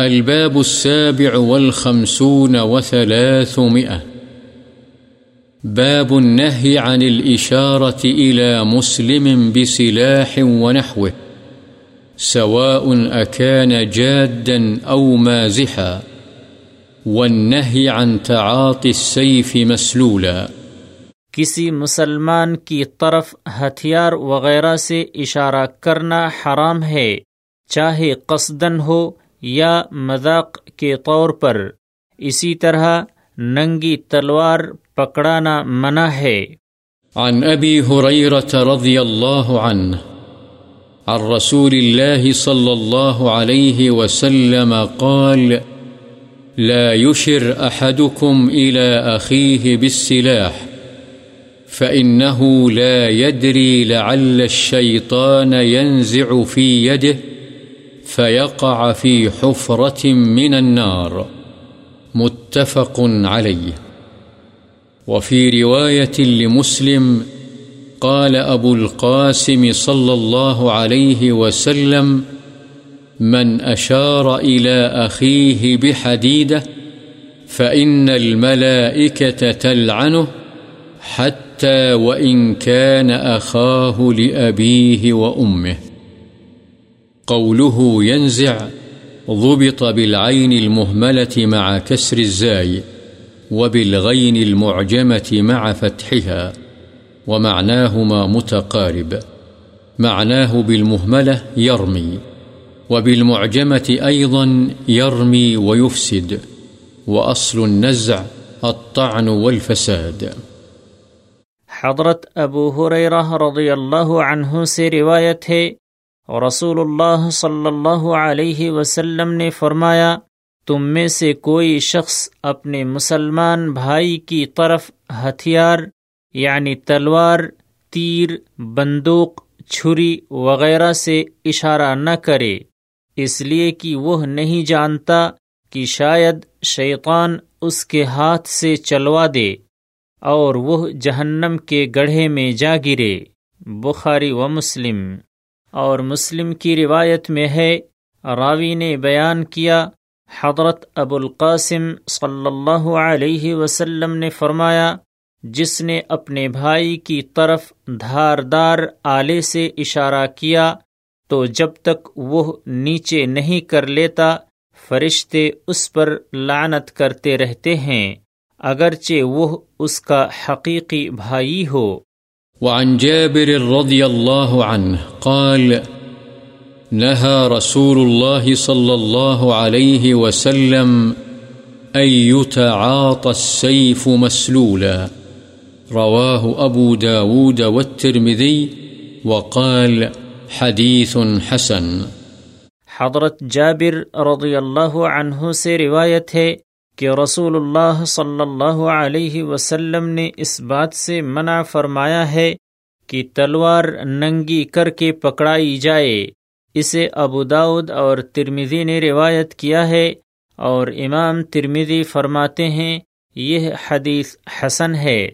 الباب السابع والخمسون وثلاثمئة باب النهي عن الإشارة إلى مسلم بسلاح ونحوه، سواء أكان جادا أو مازحا. والنهي عن تعاطي السيف مسلولا. کسی مسلمان کی طرف ہتھیار وغیرہ سے اشارہ کرنا حرام ہے، چاہے قصدن ہو یا مذاق کے طور پر، اسی طرح ننگی تلوار پکڑانا منع ہے۔ عن أبي هريرة رضي الله عنه عن رسول الله صلى الله عليه وسلم قال، لا يشر أحدكم إلى أخيه بالسلاح فإنه لا يدري لعل الشيطان ينزع في يده فيقع في حفرة من النار. متفق عليه. وفي رواية لمسلم قال أبو القاسم صلى الله عليه وسلم من أشار إلى أخيه بحديدة فإن الملائكة تلعنه، حتى وإن كان أخاه لأبيه وأمه. قوله ينزع ضبط بالعين المهملة مع كسر الزاي وبالغين المعجمة مع فتحها ومعناهما متقارب. معناه بالمهملة يرمي وبالمعجمة أيضا يرمي ويفسد، وأصل النزع الطعن والفساد. حضرت ابو حریرہ رضی اللہ عنہ سے روایت ہے رسول اللہ صلی اللہ علیہ وسلم نے فرمایا، تم میں سے کوئی شخص اپنے مسلمان بھائی کی طرف ہتھیار یعنی تلوار، تیر، بندوق، چھری وغیرہ سے اشارہ نہ کرے۔ اس لیے کہ وہ نہیں جانتا کہ شاید شیطان اس کے ہاتھ سے چلوا دے اور وہ جہنم کے گڑھے میں جا گرے۔ بخاری و مسلم۔ اور مسلم کی روایت میں ہے، راوی نے بیان کیا، حضرت ابو القاسم صلی اللہ علیہ وسلم نے فرمایا، جس نے اپنے بھائی کی طرف دھاردار آلے سے اشارہ کیا، تو جب تک وہ نیچے نہیں کر لیتا، فرشتے اس پر لعنت کرتے رہتے ہیں، اگرچہ وہ اس کا حقیقی بھائی ہو۔ وعن جابر رضي الله عنه قال، نهى رسول الله صلى الله عليه وسلم أن يتعاطى السيف مسلولا. رواه أبو داود والترمذي وقال، حديث حسن. حضرت جابر رضی اللہ عنہ سے روایت ہے کہ رسول اللہ صلی اللہ علیہ وسلم نے اس بات سے منع فرمایا ہے کہ تلوار ننگی کر کے پکڑائی جائے۔ اسے ابو داود اور ترمیزی نے روایت کیا ہے اور امام ترمیزی فرماتے ہیں، یہ حدیث حسن ہے۔